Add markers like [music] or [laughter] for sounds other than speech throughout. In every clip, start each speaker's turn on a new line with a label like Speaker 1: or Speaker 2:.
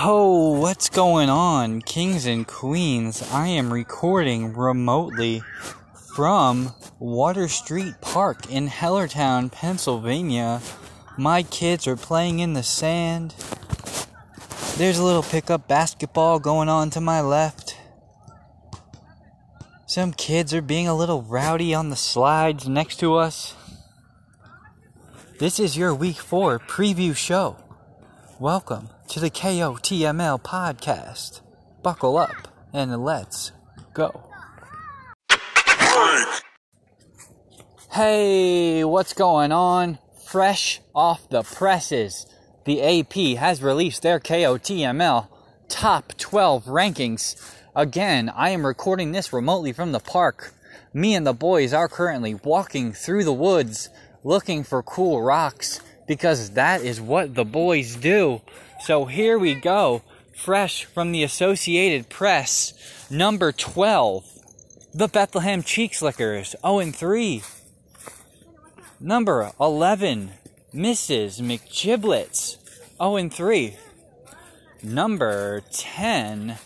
Speaker 1: Oh, what's going on, kings and queens? I am recording remotely from Water Street Park in Hellertown, Pennsylvania. My kids are playing in the sand. There's a little pickup basketball going on to my left. Some kids are being a little rowdy on the slides next to us. This is your week four preview show. Welcome to the KOTML podcast. Buckle up and let's go. Hey, what's going on? Fresh off the presses, the AP has released their KOTML top 12 rankings. Again, I am recording this remotely from the park. Me and the boys are currently walking through the woods looking for cool rocks because that is what the boys do. So here we go, fresh from the Associated Press, number 12, the Bethlehem Cheek Slickers, 0 and 3. Number 11, Mrs. McGiblets, 0 and 3. Number 10,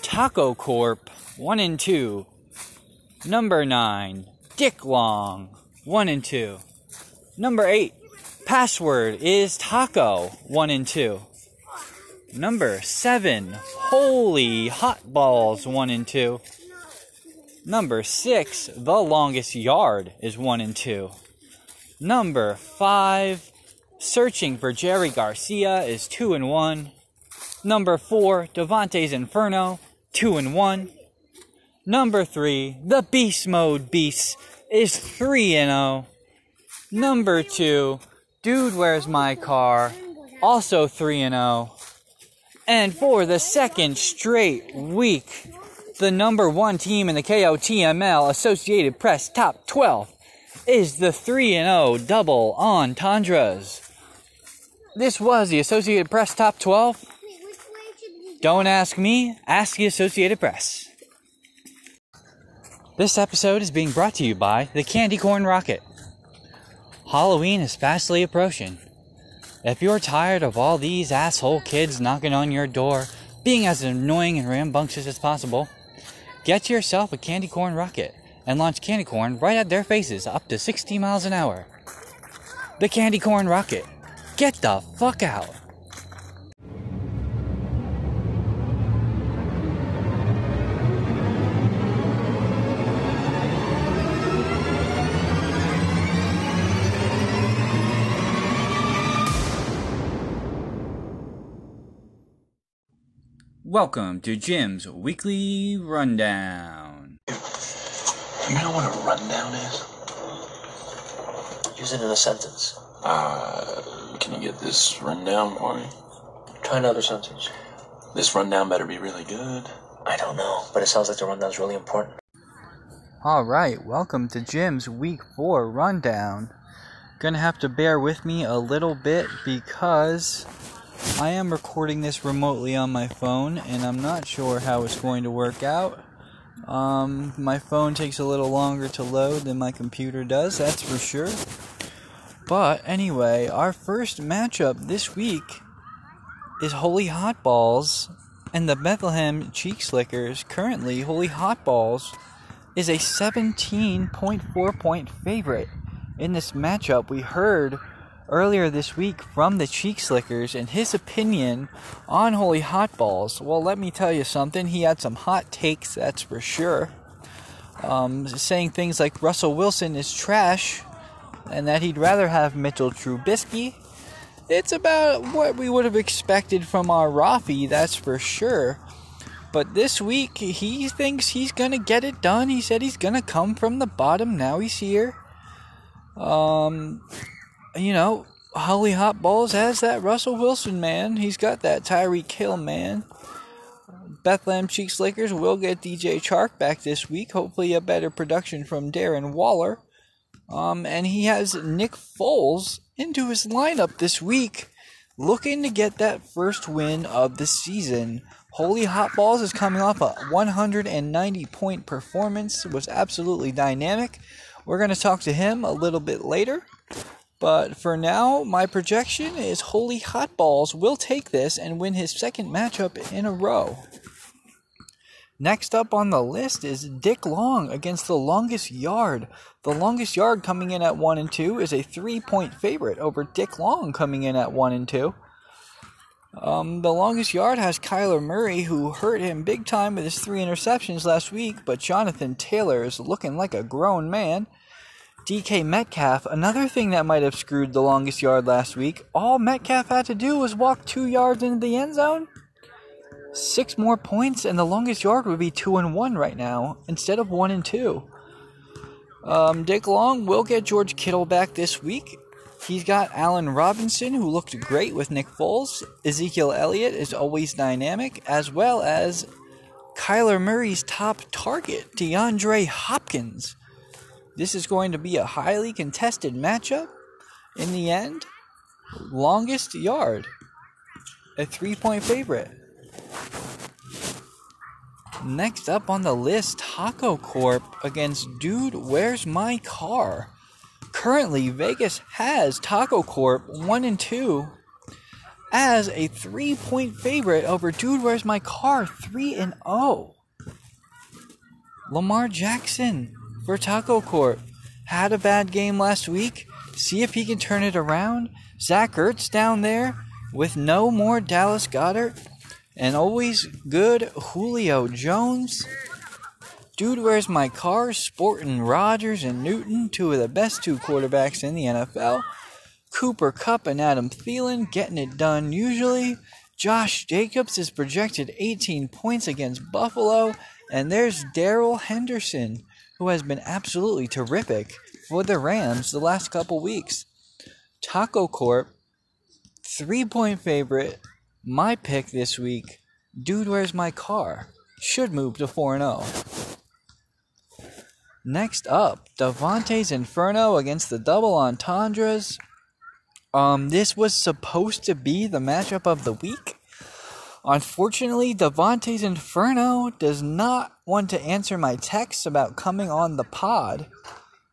Speaker 1: Taco Corp, 1 and 2. Number 9, Dick Long, 1 and 2. Number 8, password is taco, 1 and 2. Number 7, holy hot balls, 1 and 2. Number 6, the longest yard is 1 and 2. Number 5, searching for Jerry Garcia is 2 and 1. Number 4, Devontae's Inferno, 2 and 1. Number 3, the Beast Mode Beast is 3 and 0. Number two, Dude Where's My Car, also 3 and 0. And for the second straight week, the number one team in the KOTML Associated Press Top 12 is the 3 0 double entendres. This was the Associated Press Top 12. Don't ask me, ask the Associated Press. This episode is being brought to you by the Candy Corn Rocket. Halloween is fastly approaching. If you're tired of all these asshole kids knocking on your door, being as annoying and rambunctious as possible, get yourself a candy corn rocket and launch candy corn right at their faces up to 60 miles an hour. The candy corn rocket. Get the fuck out. Welcome to Jim's Weekly Rundown.
Speaker 2: You know what a rundown is?
Speaker 3: Use it in a sentence.
Speaker 2: Uh, can you get this rundown for me?
Speaker 3: Try another sentence.
Speaker 2: This rundown better be really good.
Speaker 3: I don't know, but it sounds like the rundown's really important.
Speaker 1: Alright, welcome to Jim's Week 4 Rundown. Gonna have to bear with me a little bit because I am recording this remotely on my phone and I'm not sure how it's going to work out. Um, my phone takes a little longer to load than my computer does, that's for sure. But anyway, our first matchup this week is Holy Hot Balls and the Bethlehem Cheek Slickers. Currently, Holy Hot Balls is a 17.4 point favorite. In this matchup, we heard earlier this week from the Cheek Slickers and his opinion on Holy Hot Balls. Well, let me tell you something. He had some hot takes, that's for sure. Um, saying things like Russell Wilson is trash and that he'd rather have Mitchell Trubisky. It's about what we would have expected from our Rafi, that's for sure. But this week, he thinks he's going to get it done. He said he's going to come from the bottom. Now he's here. Um, you know, Holy Hot Balls has that Russell Wilson man. He's got that Tyreek Hill man. Bethlehem Cheek Slickers will get DJ Chark back this week. Hopefully, a better production from Darren Waller. Um, and he has Nick Foles into his lineup this week, looking to get that first win of the season. Holy Hot Balls is coming off a 190 point performance. Was absolutely dynamic. We're going to talk to him a little bit later. But for now, my projection is Holy Hot Balls will take this and win his second matchup in a row. Next up on the list is Dick Long against the longest yard. The longest yard coming in at 1 and 2 is a 3-point favorite over Dick Long coming in at 1 and 2. Um, the longest yard has Kyler Murray, who hurt him big time with his three interceptions last week, but Jonathan Taylor is looking like a grown man. DK Metcalf, another thing that might have screwed the longest yard last week, all Metcalf had to do was walk two yards into the end zone. Six more points, and the longest yard would be two and one right now instead of one and two. Um, Dick Long will get George Kittle back this week. He's got Allen Robinson, who looked great with Nick Foles. Ezekiel Elliott is always dynamic, as well as Kyler Murray's top target, DeAndre Hopkins. This is going to be a highly contested matchup. In the end, longest yard, a three point favorite. Next up on the list, Taco Corp against Dude, Where's My Car? Currently, Vegas has Taco Corp 1 and 2 as a 3 point favorite over Dude, Where's My Car 3 and 0. Lamar Jackson for Taco Corp had a bad game last week. See if he can turn it around. Zach Ertz down there with no more Dallas Goedert and always good Julio Jones. Dude, where's my car? Sporting Rodgers and Newton, two of the best two quarterbacks in the NFL. Cooper Kupp and Adam Thielen getting it done usually. Josh Jacobs is projected 18 points against Buffalo. And there's Darrell Henderson, who has been absolutely terrific for the Rams the last couple weeks. Taco Corp, three point favorite. My pick this week, Dude, Where's My Car? Should move to 4 0. Next up, Devontae's Inferno against the Double Entendres. Um, this was supposed to be the matchup of the week. Unfortunately, Devontae's Inferno does not want to answer my texts about coming on the pod.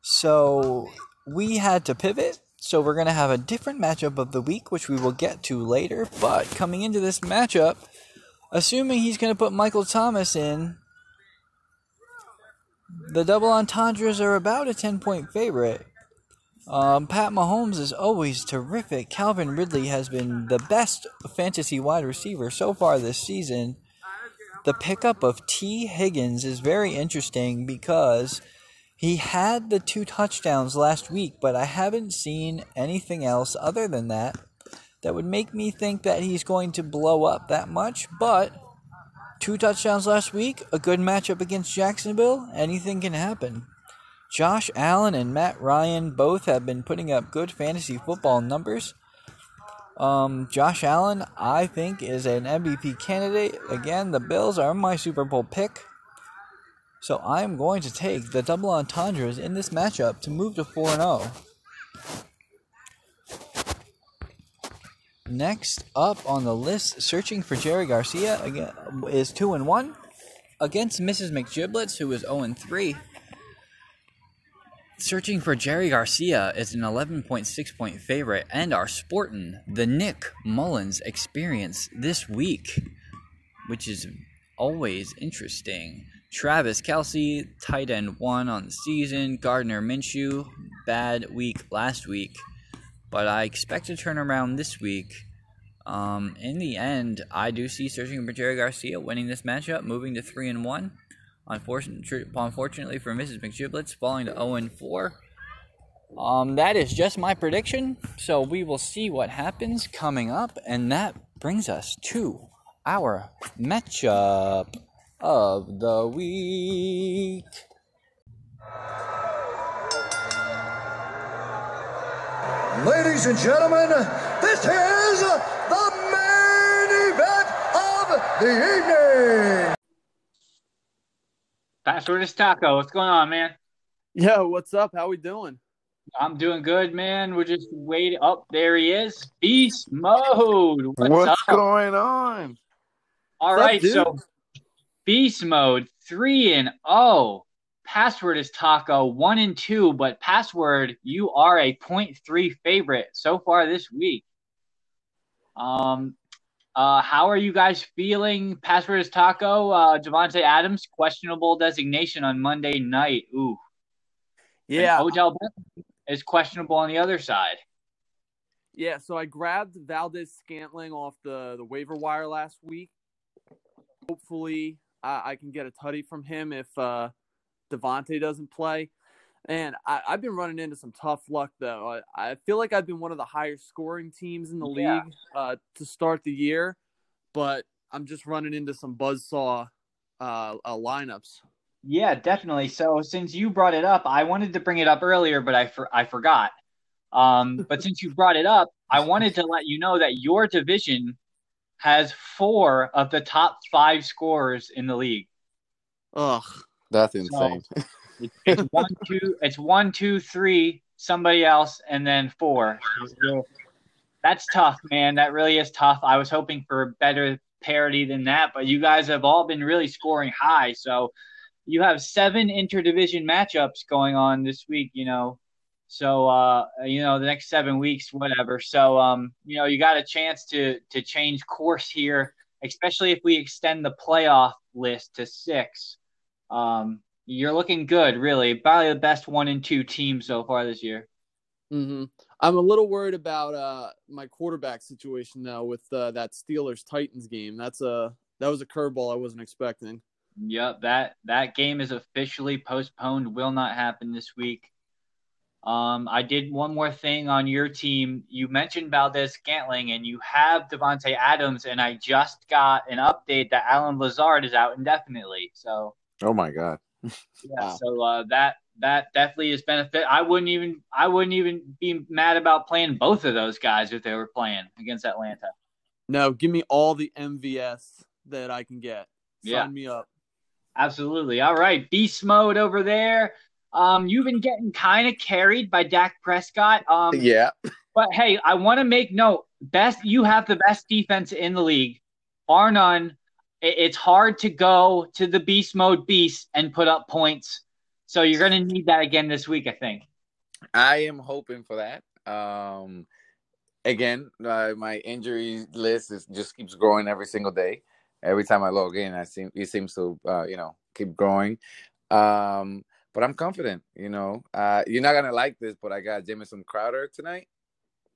Speaker 1: So we had to pivot. So we're going to have a different matchup of the week, which we will get to later. But coming into this matchup, assuming he's going to put Michael Thomas in, the double entendres are about a 10 point favorite. Um, Pat Mahomes is always terrific. Calvin Ridley has been the best fantasy wide receiver so far this season. The pickup of Tee Higgins is very interesting because he had the two touchdowns last week, but I haven't seen anything else other than that that would make me think that he's going to blow up that much. But two touchdowns last week, a good matchup against Jacksonville, anything can happen. Josh Allen and Matt Ryan both have been putting up good fantasy football numbers. Um, Josh Allen, I think, is an MVP candidate. Again, the Bills are my Super Bowl pick. So I'm going to take the double entendres in this matchup to move to 4 0. Next up on the list, searching for Jerry Garcia again is 2 and 1 against Mrs. McGiblets, who is 0 and 3. Searching for Jerry Garcia is an 11.6 point favorite and are sporting the Nick Mullens experience this week, which is always interesting. Travis Kelce, tight end one on the season. Gardner Minshew, bad week last week, but I expect to turn around this week. Um, in the end, I do see searching for Jerry Garcia winning this matchup, moving to three and one. Unfortunately, for Mrs. McGiblets, falling to 0 and 4. Um, that is just my prediction, so we will see what happens coming up, and that brings us to our matchup of the week.
Speaker 4: Ladies and gentlemen, this is the main event of the evening.
Speaker 5: Password is Taco. What's going on, man?
Speaker 6: Yo, what's up? How we doing?
Speaker 5: I'm doing good, man. We're just waiting. Up oh, there he is. Beast mode. What's,
Speaker 7: What's
Speaker 5: up?
Speaker 7: going on?
Speaker 5: All
Speaker 6: What's
Speaker 5: right,
Speaker 6: dude?
Speaker 5: so beast mode three and oh.
Speaker 1: password is Taco one and two, but password you are a 0.3 favorite so far this week. Um, uh, how are you guys feeling? Password is Taco. Uh, Davante Adams questionable designation on Monday night. Ooh, And
Speaker 6: Yeah,
Speaker 1: Odell is questionable on the other side.
Speaker 6: yeah. So I grabbed Valdes-Scantling off the the waiver wire last week. Hopefully, I, I can get a tutty from him if uh, Devontae doesn't play. And I, I've been running into some tough luck though. I, I feel like I've been one of the higher scoring teams in the
Speaker 1: Yeah.
Speaker 6: league uh, to start the year, but I'm just running into some buzzsaw uh, uh, lineups.
Speaker 1: Yeah, definitely. So since you brought it up, I wanted to bring it up earlier, but I for, I forgot. Um, but since you brought it up, I wanted to let you know that your division has four of the top five scorers in the league.
Speaker 6: Ugh.
Speaker 7: That's insane.
Speaker 1: It's, [laughs] it's one, two, it's one, two, three, somebody else, and then four. So that's tough, man. That really is tough. I was hoping for a better parity than that, but you guys have all been really scoring high. So you have seven interdivision matchups going on this week, you know. So uh, you know, the next seven weeks, whatever. So um, you know, you got a chance to to change course here, especially if we extend the playoff list to six. Um, you're looking good, really. Probably the best one and two teams so far this year.
Speaker 6: hmm I'm a little worried about uh, my quarterback situation though with uh, that Steelers Titans game. That's a that was a curveball I wasn't expecting.
Speaker 1: Yep, that that game is officially postponed. Will not happen this week. Um, I did one more thing on your team. You mentioned Valdes-Scantling, and you have Davante Adams, and I just got an update that Allen Lazard is out indefinitely. So
Speaker 7: Oh my god.
Speaker 1: Yeah,
Speaker 6: Wow.
Speaker 1: so uh, that that definitely is benefit. I wouldn't even I wouldn't even be mad about playing both of those guys if they were playing against Atlanta.
Speaker 6: No, give me all the MVS that I can get. Sign
Speaker 1: Yeah.
Speaker 6: me up.
Speaker 1: Absolutely. All right, beast mode over there. Um, you've been getting kind of carried by Dak Prescott. Um,
Speaker 7: Yeah.
Speaker 1: but hey, I want to make note: best you have the best defense in the league, bar none. It, it's hard to go to the beast mode beast and put up points, so you're going to need that again this week, I think.
Speaker 7: I am hoping for that. Um, again, uh, my injury list is just keeps growing every single day. Every time I log in, I seem it seems to uh, you know keep growing. Um, but I'm confident. You know, uh, you're not gonna like this, but I got Jamison Crowder tonight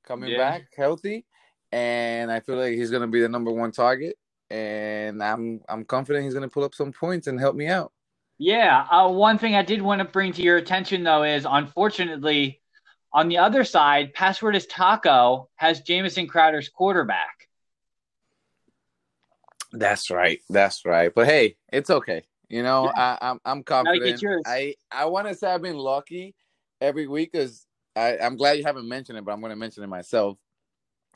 Speaker 7: coming
Speaker 1: Yeah.
Speaker 7: back healthy, and I feel like he's gonna be the number one target. And I'm I'm confident he's gonna pull up some points and help me out.
Speaker 1: Yeah. Uh, one thing I did want to bring to your attention, though, is unfortunately, on the other side, password is Taco has Jamison Crowder's quarterback.
Speaker 7: That's right. That's right. But hey, it's okay. You know,
Speaker 1: Yeah.
Speaker 7: I, I'm I'm confident. I I want to say I've been lucky every week because I I'm glad you haven't mentioned it, but I'm going to mention it myself.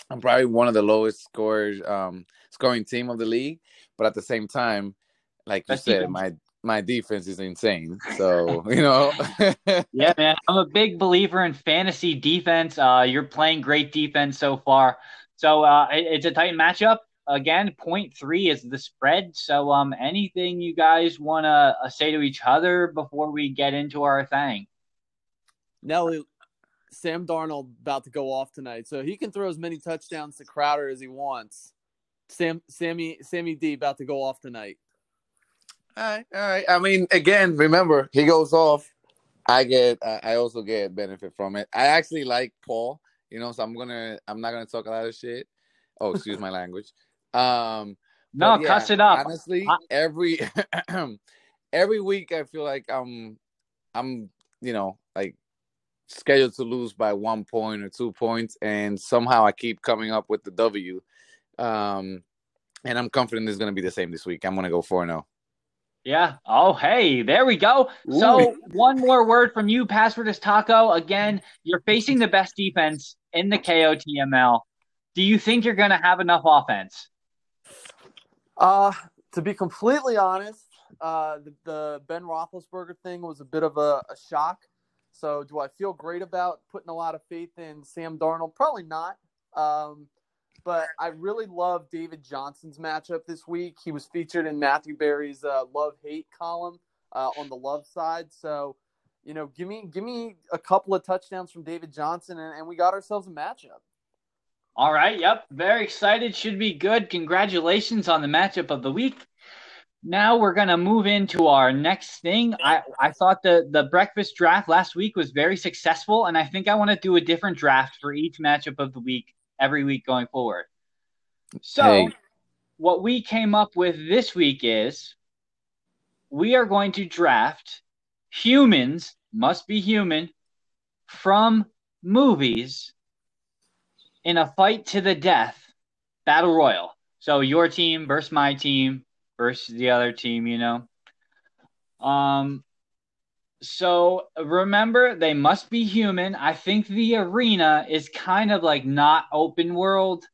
Speaker 7: I'm probably one of the lowest scorers, um, scoring team of the league, but at the same time, like you
Speaker 1: Best
Speaker 7: said,
Speaker 1: defense.
Speaker 7: my my defense is insane. [laughs] So you know, [laughs]
Speaker 1: Yeah, man. I'm a big believer in fantasy defense. Uh, you're playing great defense so far. So uh, it- it's a tight matchup. Again, point three is the spread. So um, anything you guys want to uh, say to each other before we get into our thing?
Speaker 6: Nelly, Sam Darnold about to go off tonight, so he can throw as many touchdowns to Crowder as he wants. Sam, Sammy, Sammy D about to go off tonight.
Speaker 7: All right, all right. I mean, again, remember he goes off. I get, I I also get benefit from it. I actually like Paul, you know, so I'm gonna, I'm not gonna talk a lot of shit. Oh, excuse my [laughs] language. Um,
Speaker 1: No,
Speaker 7: but yeah,
Speaker 1: cuss it up.
Speaker 7: Honestly,
Speaker 1: I-
Speaker 7: every [clears throat] every week I feel like I'm, I'm, you know, like scheduled to lose by one point or two points, and somehow I keep coming up with the W. Um, and I'm confident it's gonna be the same this week. I'm gonna go four zero.
Speaker 1: Yeah. Oh, hey, there we go. So, one more word from you. Password is Taco. Again, you're facing the best defense in the KOTML. Do you think you're going to have enough offense?
Speaker 6: Uh, to be completely honest, uh, the, the Ben Roethlisberger thing was a bit of a, a shock. So, do I feel great about putting a lot of faith in Sam Darnold? Probably not. Um, but I really love David Johnson's matchup this week. He was featured in Matthew Berry's uh, love hate column uh, on the love side. So, you know, give me give me a couple of touchdowns from David Johnson, and, and we got ourselves a matchup.
Speaker 1: All right. Yep. Very excited. Should be good. Congratulations on the matchup of the week. Now we're gonna move into our next thing. I, I thought the the breakfast draft last week was very successful, and I think I want to do a different draft for each matchup of the week every week going forward. So
Speaker 7: Hey.
Speaker 1: what we came up with this week is we are going to draft humans must be human from movies in a fight to the death battle royal. So your team versus my team versus the other team, you know. Um so remember they must be human. I think the arena is kind of like not open world,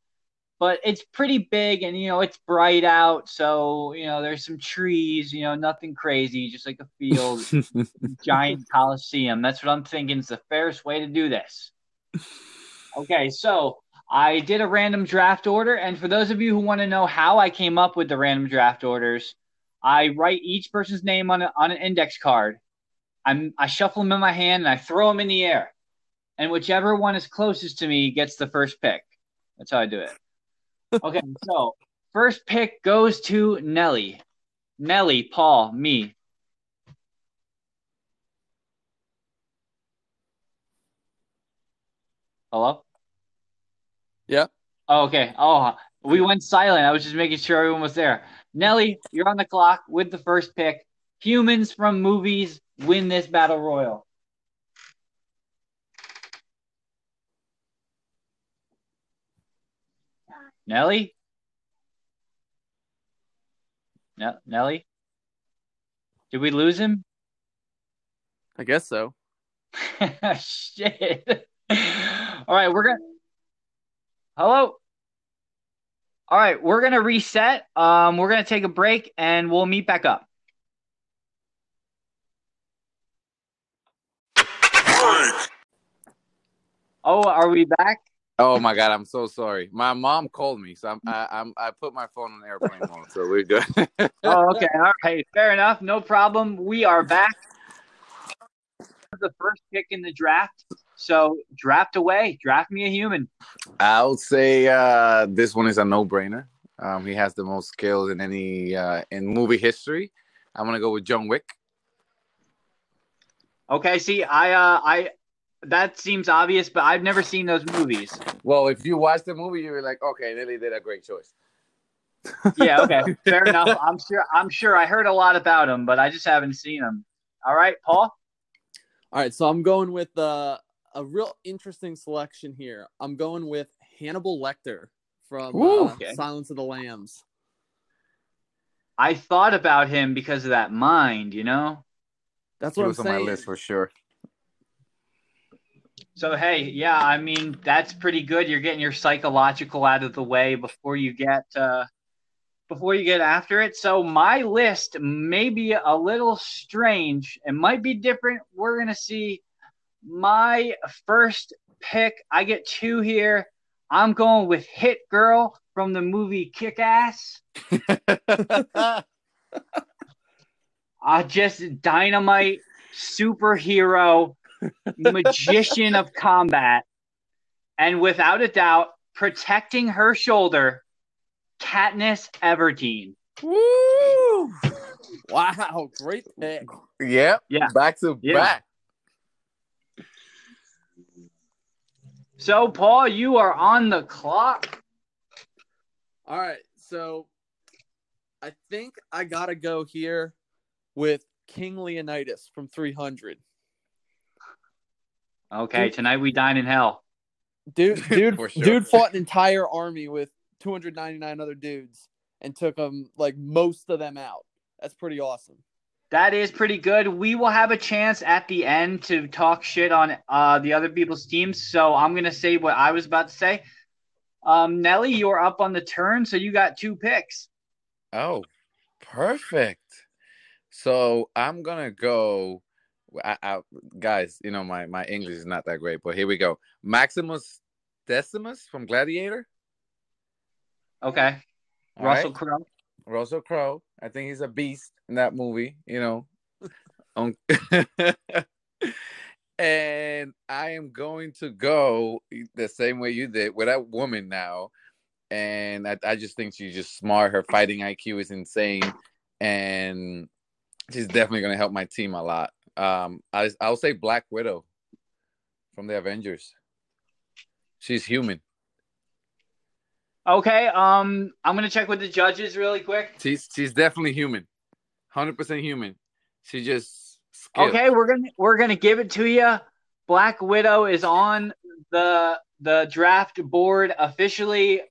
Speaker 1: but it's pretty big and you know it's bright out, so you know there's some trees, you know, nothing crazy, just like a field [laughs] giant coliseum. That's what I'm thinking is the fairest way to do this. Okay, so I did a random draft order, and for those of you who want to know how I came up with the random draft orders, I write each person's name on a, on an index card. I'm, I shuffle them in my hand and I throw them in the air, and whichever one is closest to me gets the first pick. That's how I do it. [laughs] Okay, so first pick goes to Nelly. Nelly, Paul, me. Hello?
Speaker 6: Yeah.
Speaker 1: Oh, okay. Oh, we went silent. I was just making sure everyone was there. Nelly, you're on the clock with the first pick. Humans from movies win this battle royal. Nelly? Ne- Nelly? Did we lose him?
Speaker 6: I guess so. [laughs]
Speaker 1: Shit. All right, we're gonna. Hello. All right, we're gonna reset. Um, we're gonna take a break and we'll meet back up. Oh, are we back?
Speaker 7: Oh my god, I'm so sorry. My mom called me, so I'm I, I'm I put my phone on airplane mode, so we're good. [laughs]
Speaker 1: Oh, okay. All right. Fair enough. No problem. We are back. The first pick in the draft. So draft away. Draft me a human.
Speaker 7: I would say uh, this one is a no-brainer. Um, he has the most skills in any uh, in movie history. I'm gonna go with John Wick.
Speaker 1: Okay. See, I, uh, I, that seems obvious, but I've never seen those movies.
Speaker 7: Well, if you watch the movie, you're like, okay, Lily did a great choice.
Speaker 1: Yeah. Okay. [laughs] Fair enough. I'm sure. I'm sure. I heard a lot about him, but I just haven't seen him. All right, Paul.
Speaker 6: All right, so I'm going with uh, a real interesting selection here. I'm going with Hannibal Lecter from
Speaker 7: Ooh,
Speaker 6: uh,
Speaker 1: okay.
Speaker 6: Silence of the Lambs.
Speaker 1: I thought about him because of that mind. You know.
Speaker 6: That's
Speaker 7: He
Speaker 6: what I'm
Speaker 7: was on my list for sure.
Speaker 1: So hey, yeah, I mean that's pretty good. You're getting your psychological out of the way before you get uh, before you get after it. So my list may be a little strange. It might be different. We're gonna see. My first pick, I get two here. I'm going with Hit Girl from the movie Kick Ass. Uh, [laughs] just dynamite superhero magician of combat, and without a doubt, protecting her shoulder, Katniss Everdeen.
Speaker 6: Woo! Wow, great pick.
Speaker 7: Yep.
Speaker 1: Yeah.
Speaker 7: Back to
Speaker 1: Yeah.
Speaker 7: back.
Speaker 1: So, Paul, you are on the clock.
Speaker 6: All right, so I think I gotta go here with King Leonidas from 300.
Speaker 1: Okay, tonight we dine in hell.
Speaker 6: Dude, [laughs] dude,
Speaker 7: sure.
Speaker 6: dude fought an entire army with 299 other dudes and took them like most of them out. That's pretty awesome.
Speaker 1: That is pretty good. We will have a chance at the end to talk shit on uh, the other people's teams. So I'm gonna say what I was about to say. Um, Nelly, you're up on the turn, so you got two picks.
Speaker 7: Oh, perfect. So I'm gonna go. I, I, guys, you know my my English is not that great, but here we go. Maximus Decimus from Gladiator.
Speaker 1: Okay,
Speaker 7: All
Speaker 1: Russell
Speaker 7: right?
Speaker 1: Crowe.
Speaker 7: Russell Crowe. I think he's a beast in that movie. You know, [laughs] Um, [laughs] and I am going to go the same way you did with that woman now. And I, I just think she's just smart. Her fighting IQ is insane. And she's definitely going to help my team a lot. Um, I, I'll say Black Widow from the Avengers. She's human.
Speaker 1: Okay, um, I'm gonna check with the judges really quick.
Speaker 7: She's she's definitely human, hundred percent human. She just skilled.
Speaker 1: Okay, we're gonna we're gonna give it to you. Black Widow is on the the draft board officially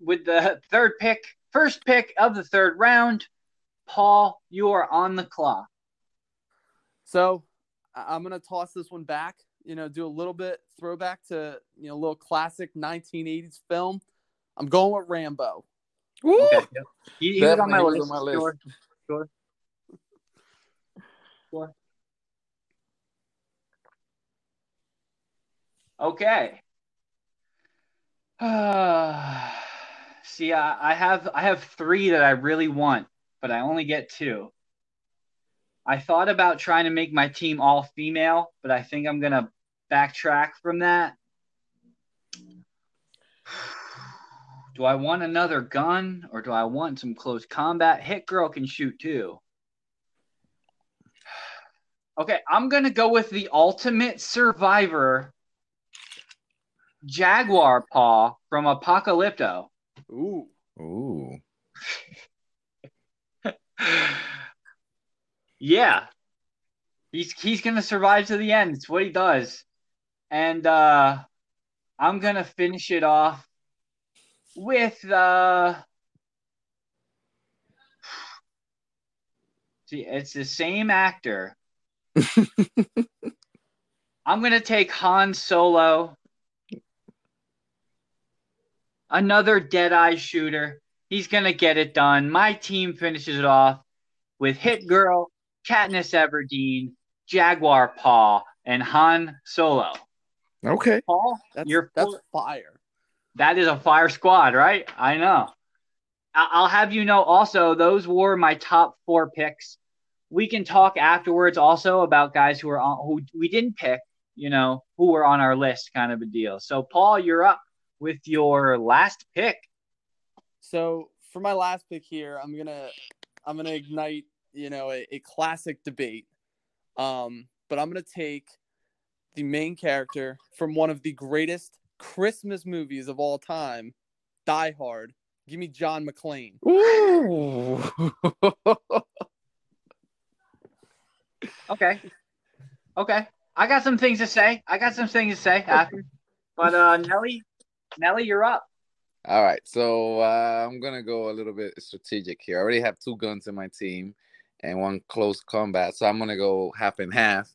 Speaker 1: with the third pick, first pick of the third round. Paul, you are on the clock.
Speaker 6: So I- I'm gonna toss this one back. You know, do a little bit throwback to you know a little classic 1980s film. I'm going with Rambo.
Speaker 7: Woo!
Speaker 1: Okay. He, he was on my list.
Speaker 7: was on my list.
Speaker 1: Sure. Sure. Sure. Okay. [sighs] See, I, I have I have three that I really want, but I only get two. I thought about trying to make my team all female, but I think I'm gonna backtrack from that. Do I want another gun or do I want some close combat? Hit girl can shoot too. Okay, I'm gonna go with the ultimate survivor, Jaguar Paw from Apocalypto.
Speaker 6: Ooh.
Speaker 7: Ooh. [laughs]
Speaker 1: yeah. He's he's gonna survive to the end. It's what he does. And uh I'm gonna finish it off with uh See, it's the same actor. [laughs] I'm gonna take Han Solo. Another Deadeye shooter. He's gonna get it done. My team finishes it off with Hit Girl, Katniss Everdeen, Jaguar Paw, and Han Solo.
Speaker 7: Okay.
Speaker 1: Paul,
Speaker 6: That's
Speaker 1: you're
Speaker 6: that's
Speaker 1: full-
Speaker 6: fire.
Speaker 1: That is a fire squad, right? I know. I'll have you know also, those were my top four picks. We can talk afterwards also about guys who are on who we didn't pick, you know, who were on our list, kind of a deal. So, Paul, you're up with your last pick.
Speaker 6: So for my last pick here, I'm gonna I'm gonna ignite you know a, a classic debate. Um, but I'm gonna take the main character from one of the greatest Christmas movies of all time, Die Hard. Give me John McClane.
Speaker 7: Ooh.
Speaker 1: Okay. Okay. I got some things to say. I got some things to say after. But uh Nelly, Nelly, you're up.
Speaker 7: All right, so uh, I'm gonna go a little bit strategic here. I already have two guns in my team and one close combat, so I'm gonna go half and half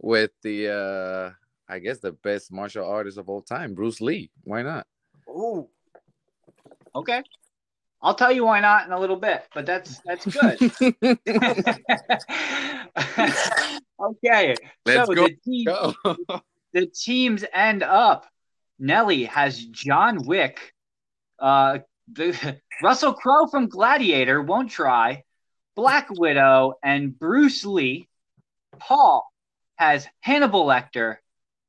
Speaker 7: with the uh, I guess the best martial artist of all time, Bruce Lee. Why not?
Speaker 6: Ooh.
Speaker 1: Okay. I'll tell you why not in a little bit, but that's that's good. [laughs] [laughs] okay.
Speaker 7: Let's
Speaker 1: so
Speaker 7: go.
Speaker 1: The, team,
Speaker 7: Go.
Speaker 1: the teams end up. Nelly has John Wick. Uh, the [laughs] Russell Crowe from Gladiator won't try. Black Widow and Bruce Lee. Paul has Hannibal Lecter,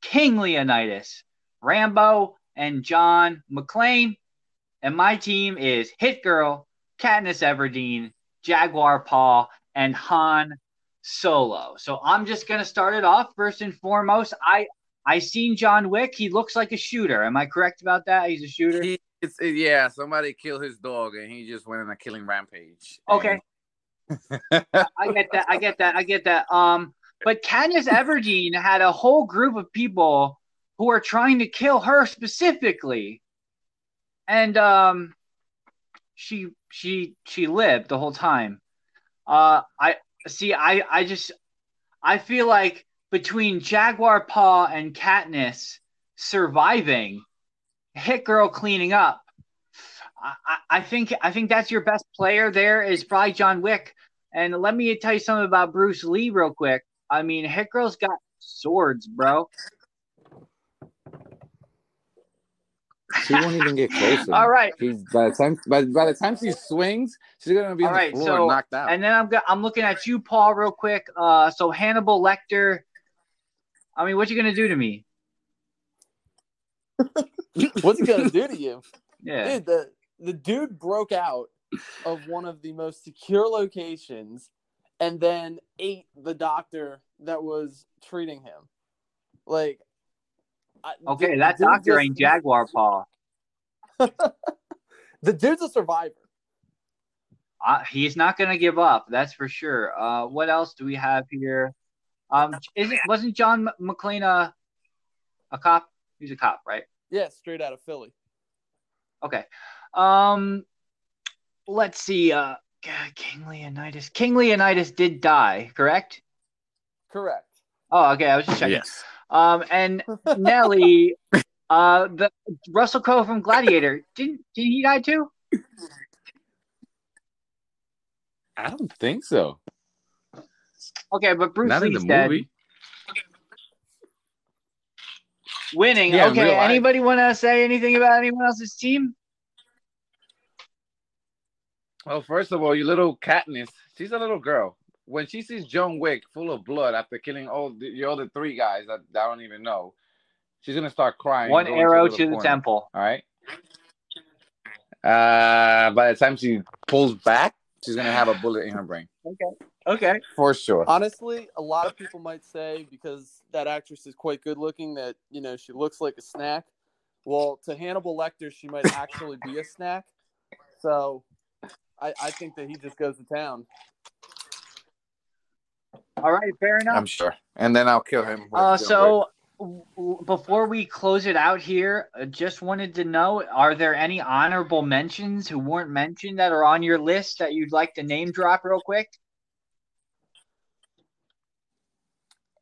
Speaker 1: King Leonidas, Rambo, and John McClane. And my team is Hit Girl, Katniss Everdeen, Jaguar Paw, and Han Solo. So I'm just gonna start it off first and foremost. I I seen John Wick. He looks like a shooter. Am I correct about that? He's a shooter.
Speaker 7: He, it's, yeah, somebody killed his dog and he just went on a killing rampage.
Speaker 1: Okay. [laughs] I get that. I get that. I get that. Um, but Katniss Everdeen had a whole group of people who are trying to kill her specifically, and um, she she she lived the whole time. Uh, I see. I I just I feel like between Jaguar Paw and Katniss surviving, Hit Girl cleaning up. I, I- I think I think that's your best player there is probably John Wick. And let me tell you something about Bruce Lee real quick. I mean, Hit Girl's got swords, bro.
Speaker 7: she won't even get closer. [laughs]
Speaker 1: All right.
Speaker 7: She's by the time by, by the time she swings, she's gonna be
Speaker 1: All
Speaker 7: on the floor
Speaker 1: so-
Speaker 7: and knocked out.
Speaker 1: And then I'm go- I'm looking at you, Paul, real quick. Uh, so Hannibal Lecter. I mean, what you gonna do to me? [laughs]
Speaker 6: What's he gonna do to you?
Speaker 1: Yeah.
Speaker 6: Dude, the the dude broke out of one of the most secure locations and then ate the doctor that was treating him. Like I-
Speaker 1: Okay,
Speaker 6: the-
Speaker 1: that doctor ain't Jaguar Paul. [laughs]
Speaker 6: The dude's a survivor.
Speaker 1: Uh, he's not gonna give up. That's for sure. Uh, what else do we have here? Um, isn't wasn't John McClane a, a cop? He's a cop, right?
Speaker 6: Yeah, straight out of Philly.
Speaker 1: Okay. Um, let's see. Uh, God, King Leonidas. King Leonidas did die, correct?
Speaker 6: Correct.
Speaker 1: Oh, okay. I was just checking.
Speaker 7: yes.
Speaker 1: Um, and [laughs] Nelly, uh, the Russell Crowe from Gladiator, didn't did he die too?
Speaker 7: I don't think so.
Speaker 1: Okay, but Bruce
Speaker 7: Not in
Speaker 1: Lee's
Speaker 7: the
Speaker 1: dead.
Speaker 7: movie.
Speaker 1: Winning.
Speaker 7: Yeah,
Speaker 1: okay. Anybody want to say anything about anyone else's team?
Speaker 7: Well, first of all, you little Katniss, she's a little girl. When she sees John Wick full of blood after killing all the, the other three guys that I don't even know, she's gonna start crying.
Speaker 1: One
Speaker 7: go into a
Speaker 1: arrow
Speaker 7: little
Speaker 1: to the
Speaker 7: corner.
Speaker 1: temple.
Speaker 7: All right. Uh, by the time she pulls back, she's gonna have a bullet in her brain
Speaker 1: Okay. Okay.
Speaker 7: for sure.
Speaker 6: Honestly, a lot of people might say because that actress is quite good looking that, you know, she looks like a snack. Well, to Hannibal Lecter, she might actually be a snack. So I, I think that he just goes to town.
Speaker 1: All right. Fair enough.
Speaker 7: I'm sure. And then I'll kill him.
Speaker 1: Uh, so w- w- before we close it out here, I just wanted to know: Are there any honorable mentions who weren't mentioned that are on your list that you'd like to name drop real quick?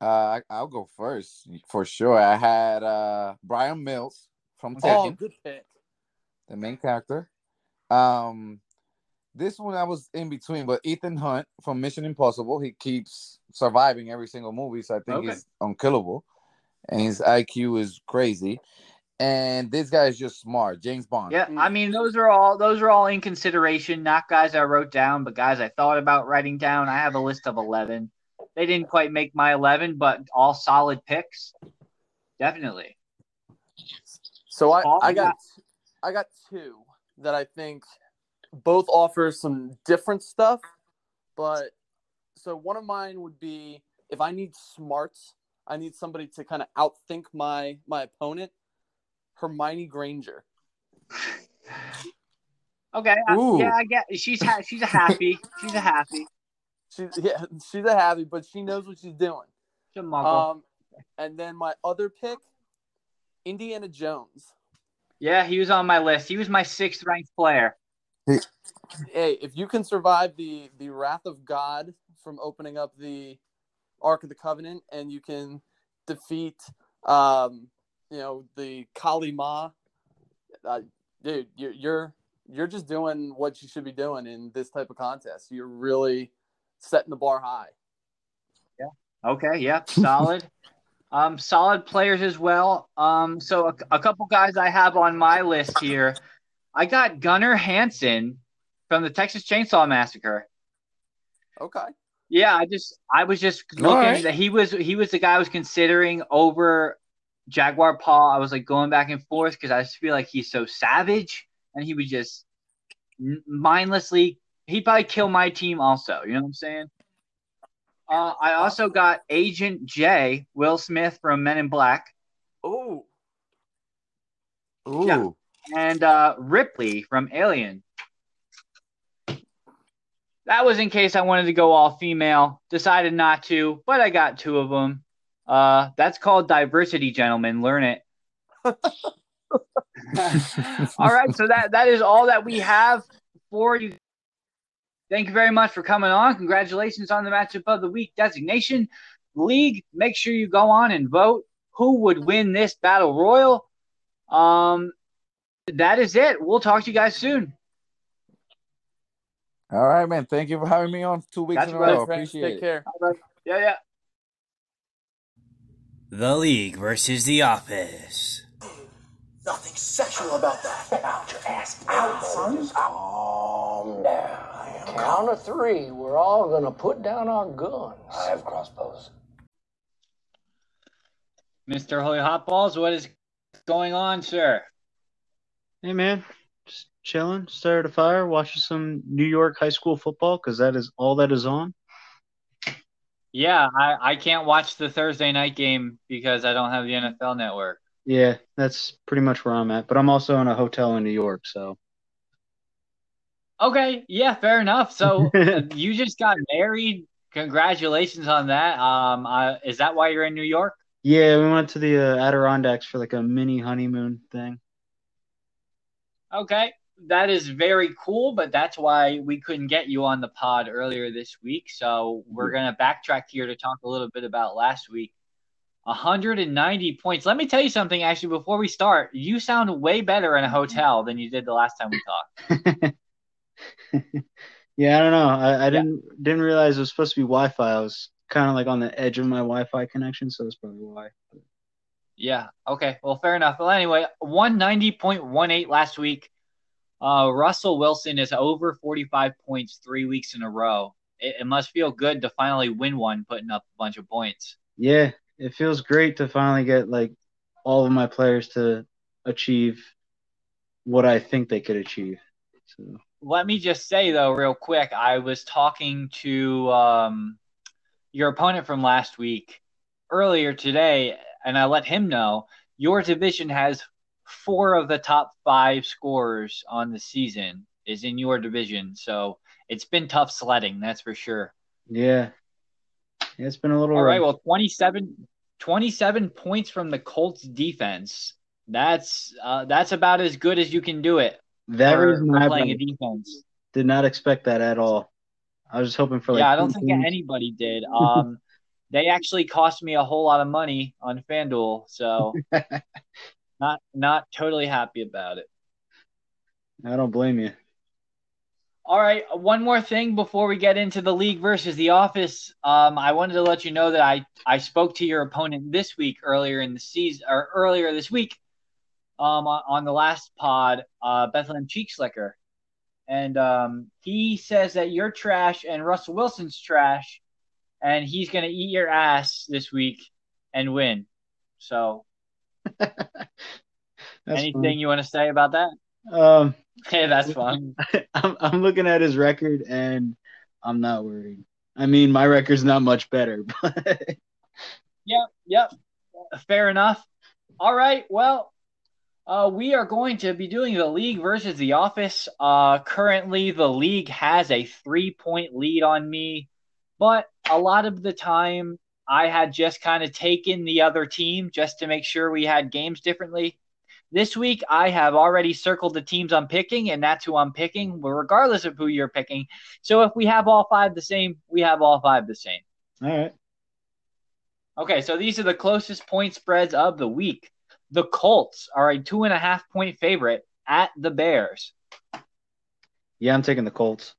Speaker 7: Uh, I- I'll go first for sure. I had uh Bryan Mills from
Speaker 6: Oh, good pick.
Speaker 7: the main character. Um, this one I was in between, but Ethan Hunt from Mission Impossible. He keeps surviving every single movie, so I think
Speaker 1: Okay.
Speaker 7: he's unkillable, and his IQ is crazy. And this guy is just smart, James Bond.
Speaker 1: Yeah, I mean those are all those are all in consideration, not guys I wrote down, but guys I thought about writing down. I have a list of eleven. They didn't quite make my eleven, but all solid picks. Definitely.
Speaker 6: So I,
Speaker 1: Paul,
Speaker 6: I got
Speaker 1: got-
Speaker 6: I got two that I think both offer some different stuff, but so one of mine would be if I need smarts, I need somebody to kind of outthink my my opponent. Hermione Granger.
Speaker 1: Okay. I- yeah, I get. She's ha- she's a happy. she's a happy. [laughs]
Speaker 6: She's yeah, she's a happy, but she knows what she's doing.
Speaker 1: She's a.
Speaker 6: Um, and then my other pick, Indiana Jones.
Speaker 1: yeah, he was on my list. He was my sixth ranked player.
Speaker 6: Hey, if you can survive the the wrath of God from opening up the Ark of the Covenant, and you can defeat, um, you know, the Kali Ma, uh, dude, you're you're you're just doing what you should be doing in this type of contest. You're really setting the bar high. Yeah.
Speaker 1: Okay, Yeah. solid. [laughs] um, solid players as well. Um, so a, a couple guys I have on my list here. I got Gunnar Hansen from the Texas Chainsaw Massacre.
Speaker 6: Okay.
Speaker 1: Yeah, I just I was just looking
Speaker 7: right.
Speaker 1: that he was he was the guy I was considering over Jaguar Paul. I was like going back and forth because I just feel like he's so savage and he would just mindlessly. He'd probably kill my team also. You know what I'm saying? Uh, I also got Agent J, Will Smith from Men in Black,
Speaker 6: Oh,
Speaker 7: Ooh.
Speaker 1: Yeah. And uh, Ripley from Alien. That was in case I wanted to go all female. Decided not to, but I got two of them. Uh, that's called diversity, gentlemen. Learn it. [laughs] all right, so that that is all that we have for you. Thank you very much for coming on. Congratulations on the matchup of the week designation. League, make sure you go on and vote. Who would win this battle royal? Um, that is it. We'll talk to you guys soon.
Speaker 7: All right, man. Thank you for having me on two weeks
Speaker 1: That's
Speaker 7: in a row.
Speaker 6: friends,
Speaker 7: Appreciate it.
Speaker 6: take
Speaker 7: it.
Speaker 6: care.
Speaker 1: Yeah, yeah.
Speaker 8: The League versus The Office.
Speaker 4: Nothing sexual about that.
Speaker 9: Out your ass out, son. Calm down. Count of three, we're all gonna put down our guns. I have crossbows.
Speaker 1: Mr. Holy Hot Balls, what is going on, sir?
Speaker 8: Hey man, just chilling, started a fire, watching some New York high school football because that is all that is on.
Speaker 1: Yeah, I, I can't watch the Thursday night game because I don't have the NFL network.
Speaker 8: Yeah, that's pretty much where I'm at. But I'm also in a hotel in New York, so
Speaker 1: Okay, yeah, fair enough. So [laughs] you just got married. Congratulations on that. Um, uh, is that why you're in New York?
Speaker 8: yeah, we went to the uh, Adirondacks for like a mini honeymoon thing.
Speaker 1: Okay, that is very cool, but that's why we couldn't get you on the pod earlier this week. So we're gonna backtrack here to talk a little bit about last week. 190 points. Let me tell you something. Actually, before we start, you sound way better in a hotel than you did the last time we talked. [laughs]
Speaker 8: yeah, I don't know. I, I didn't didn't realize it was supposed to be Wi-Fi. I was kind of like on the edge of my Wi-Fi connection, so that's probably why.
Speaker 1: Yeah. Okay. Well, fair enough. Well, anyway, 190.18 last week. Uh, Russell Wilson is over 45 points three weeks in a row. It, it must feel good to finally win one, putting up a bunch of points.
Speaker 8: Yeah, it feels great to finally get like all of my players to achieve what I think they could achieve. So
Speaker 1: Let me just say though, real quick, I was talking to um, your opponent from last week earlier today, and I let him know your division has four of the top five scorers on the season is in your division. So it's been tough sledding, that's for sure.
Speaker 8: yeah, Yeah, it's been a little
Speaker 1: All right, well, 27, 27 points from the Colts defense. That's uh, that's about as good as you can do it
Speaker 8: that
Speaker 1: for playing a defense.
Speaker 8: did not expect that at all. I was just hoping for like
Speaker 1: yeah, I don't think
Speaker 8: teams.
Speaker 1: anybody did. Um, they actually cost me a whole lot of money on FanDuel, so [laughs] not not totally happy about it.
Speaker 8: I don't blame you.
Speaker 1: All right, one more thing before we get into the league versus the office. Um, I wanted to let you know that I I spoke to your opponent this week earlier in the season or earlier this week, um, on, on the last pod, uh, Bethlehem Cheek Slicker, and um, he says that you're trash and Russell Wilson's trash, and he's gonna eat your ass this week and win. So, [laughs] anything you want to say about that?
Speaker 8: Um, [laughs]
Speaker 1: Hey, that's fun. [laughs]
Speaker 8: I'm I'm looking at his record and I'm not worried. I mean, my record's not much better, but
Speaker 1: Yep, yep. Fair enough. All right. Well, uh, we are going to be doing the league versus the office. Uh, currently, the league has a three point lead on me, but a lot of the time, I had just kind of taken the other team just to make sure we had games differently. This week, I have already circled the teams I'm picking, and that's who I'm picking, regardless of who you're picking. So if we have all five the same, we have all five the same.
Speaker 8: all right.
Speaker 1: Okay, so these are the closest point spreads of the week. The Colts are a two and a half point favorite at the Bears.
Speaker 8: Yeah, I'm taking the Colts.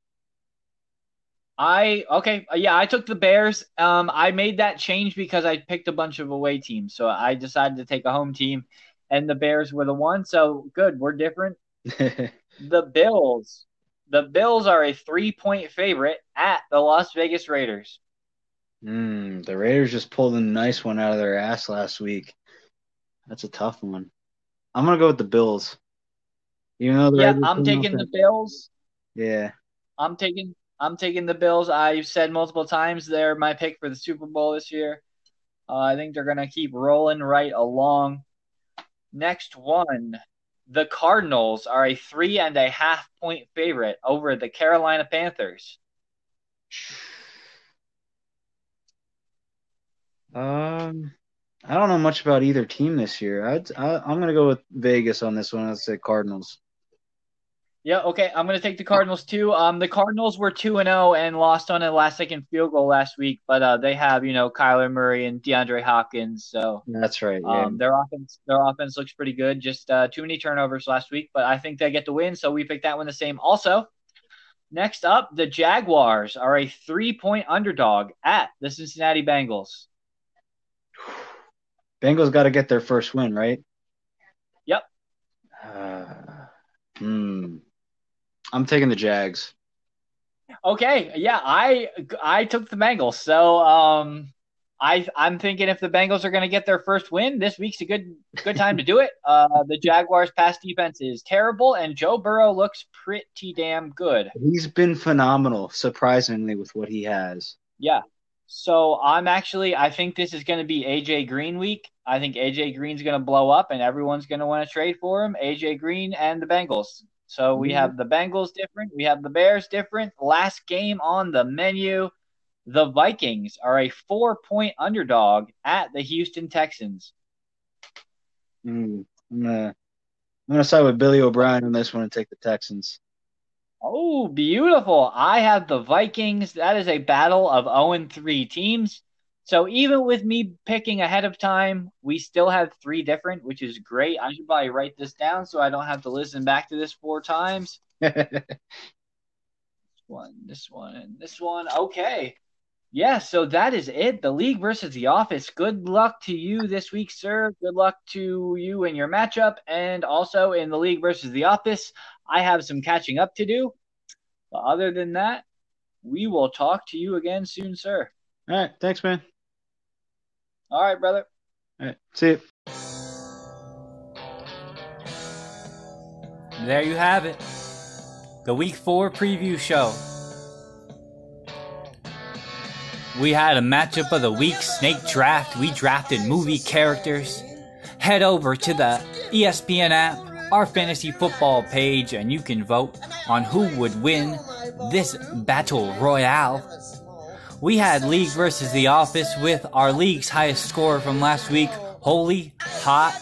Speaker 1: I okay, uh, yeah, I took the Bears. Um, I made that change because I picked a bunch of away teams, so I decided to take a home team, and the Bears were the one. So good, we're different. [laughs] The Bills, the Bills are a three point favorite at the Las Vegas Raiders.
Speaker 8: mm, the Raiders just pulled a nice one out of their ass last week. That's a tough one. I'm gonna go with the Bills. You know, the
Speaker 1: Yeah,
Speaker 8: Raiders
Speaker 1: I'm taking the Bills.
Speaker 8: Yeah,
Speaker 1: I'm taking I'm taking the Bills. I've said multiple times they're my pick for the Super Bowl this year. Uh, I think they're gonna keep rolling right along. Next one, the Cardinals are a three and a half point favorite over the Carolina Panthers.
Speaker 8: Um, I don't know much about either team this year. I'd, I, I'm gonna go with Vegas on this one. I'd say Cardinals.
Speaker 1: Yeah, okay, I'm gonna take the Cardinals too. Um, the Cardinals were two and zero and lost on a last second field goal last week, but uh, they have you know Kyler Murray and DeAndre Hopkins, so
Speaker 8: That's right. Yeah.
Speaker 1: Um, their offense, their offense looks pretty good. Just uh, too many turnovers last week, but I think they get the win, so we picked that one the same. Also, next up, the Jaguars are a three-point underdog at the Cincinnati Bengals. [sighs]
Speaker 8: Bengals got to get their first win, right?
Speaker 1: Yep.
Speaker 10: Uh, hmm. I'm taking the Jags.
Speaker 1: Okay, yeah, I I took the Bengals. So um, I I'm thinking if the Bengals are going to get their first win, this week's a good good time to do it. [laughs] Uh, the Jaguars' pass defense is terrible, and Joe Burrow looks pretty damn good.
Speaker 10: He's been phenomenal, surprisingly, with what he has.
Speaker 1: Yeah. So I'm actually I think this is going to be AJ Green week. I think AJ Green's going to blow up, and everyone's going to want to trade for him. AJ Green and the Bengals. So we have the Bengals different. We have the Bears different. Last game on the menu. The Vikings are a four point underdog at the Houston Texans.
Speaker 10: Mm, I'm gonna I'm gonna side with Billy O'Brien on this one and take the Texans.
Speaker 1: Oh, beautiful. I have the Vikings. That is a battle of 0 3 teams. So even with me picking ahead of time, we still have three different, which is great. I should probably write this down so I don't have to listen back to this four times. [laughs] this one, this one, and this one. Okay. Yeah, so that is it. The league versus the office. Good luck to you this week, sir. Good luck to you in your matchup. And also in the league versus the office, I have some catching up to do. But other than that, we will talk to you again soon, sir.
Speaker 10: All right, thanks, man.
Speaker 1: All right, brother.
Speaker 10: All right, see you.
Speaker 8: There you have it. The week four preview show. We had a matchup of the week snake draft. We drafted movie characters. Head over to the ESPN app, our fantasy football page, and you can vote on who would win this battle royale. We had League versus The Office with our league's highest score from last week. Holy hot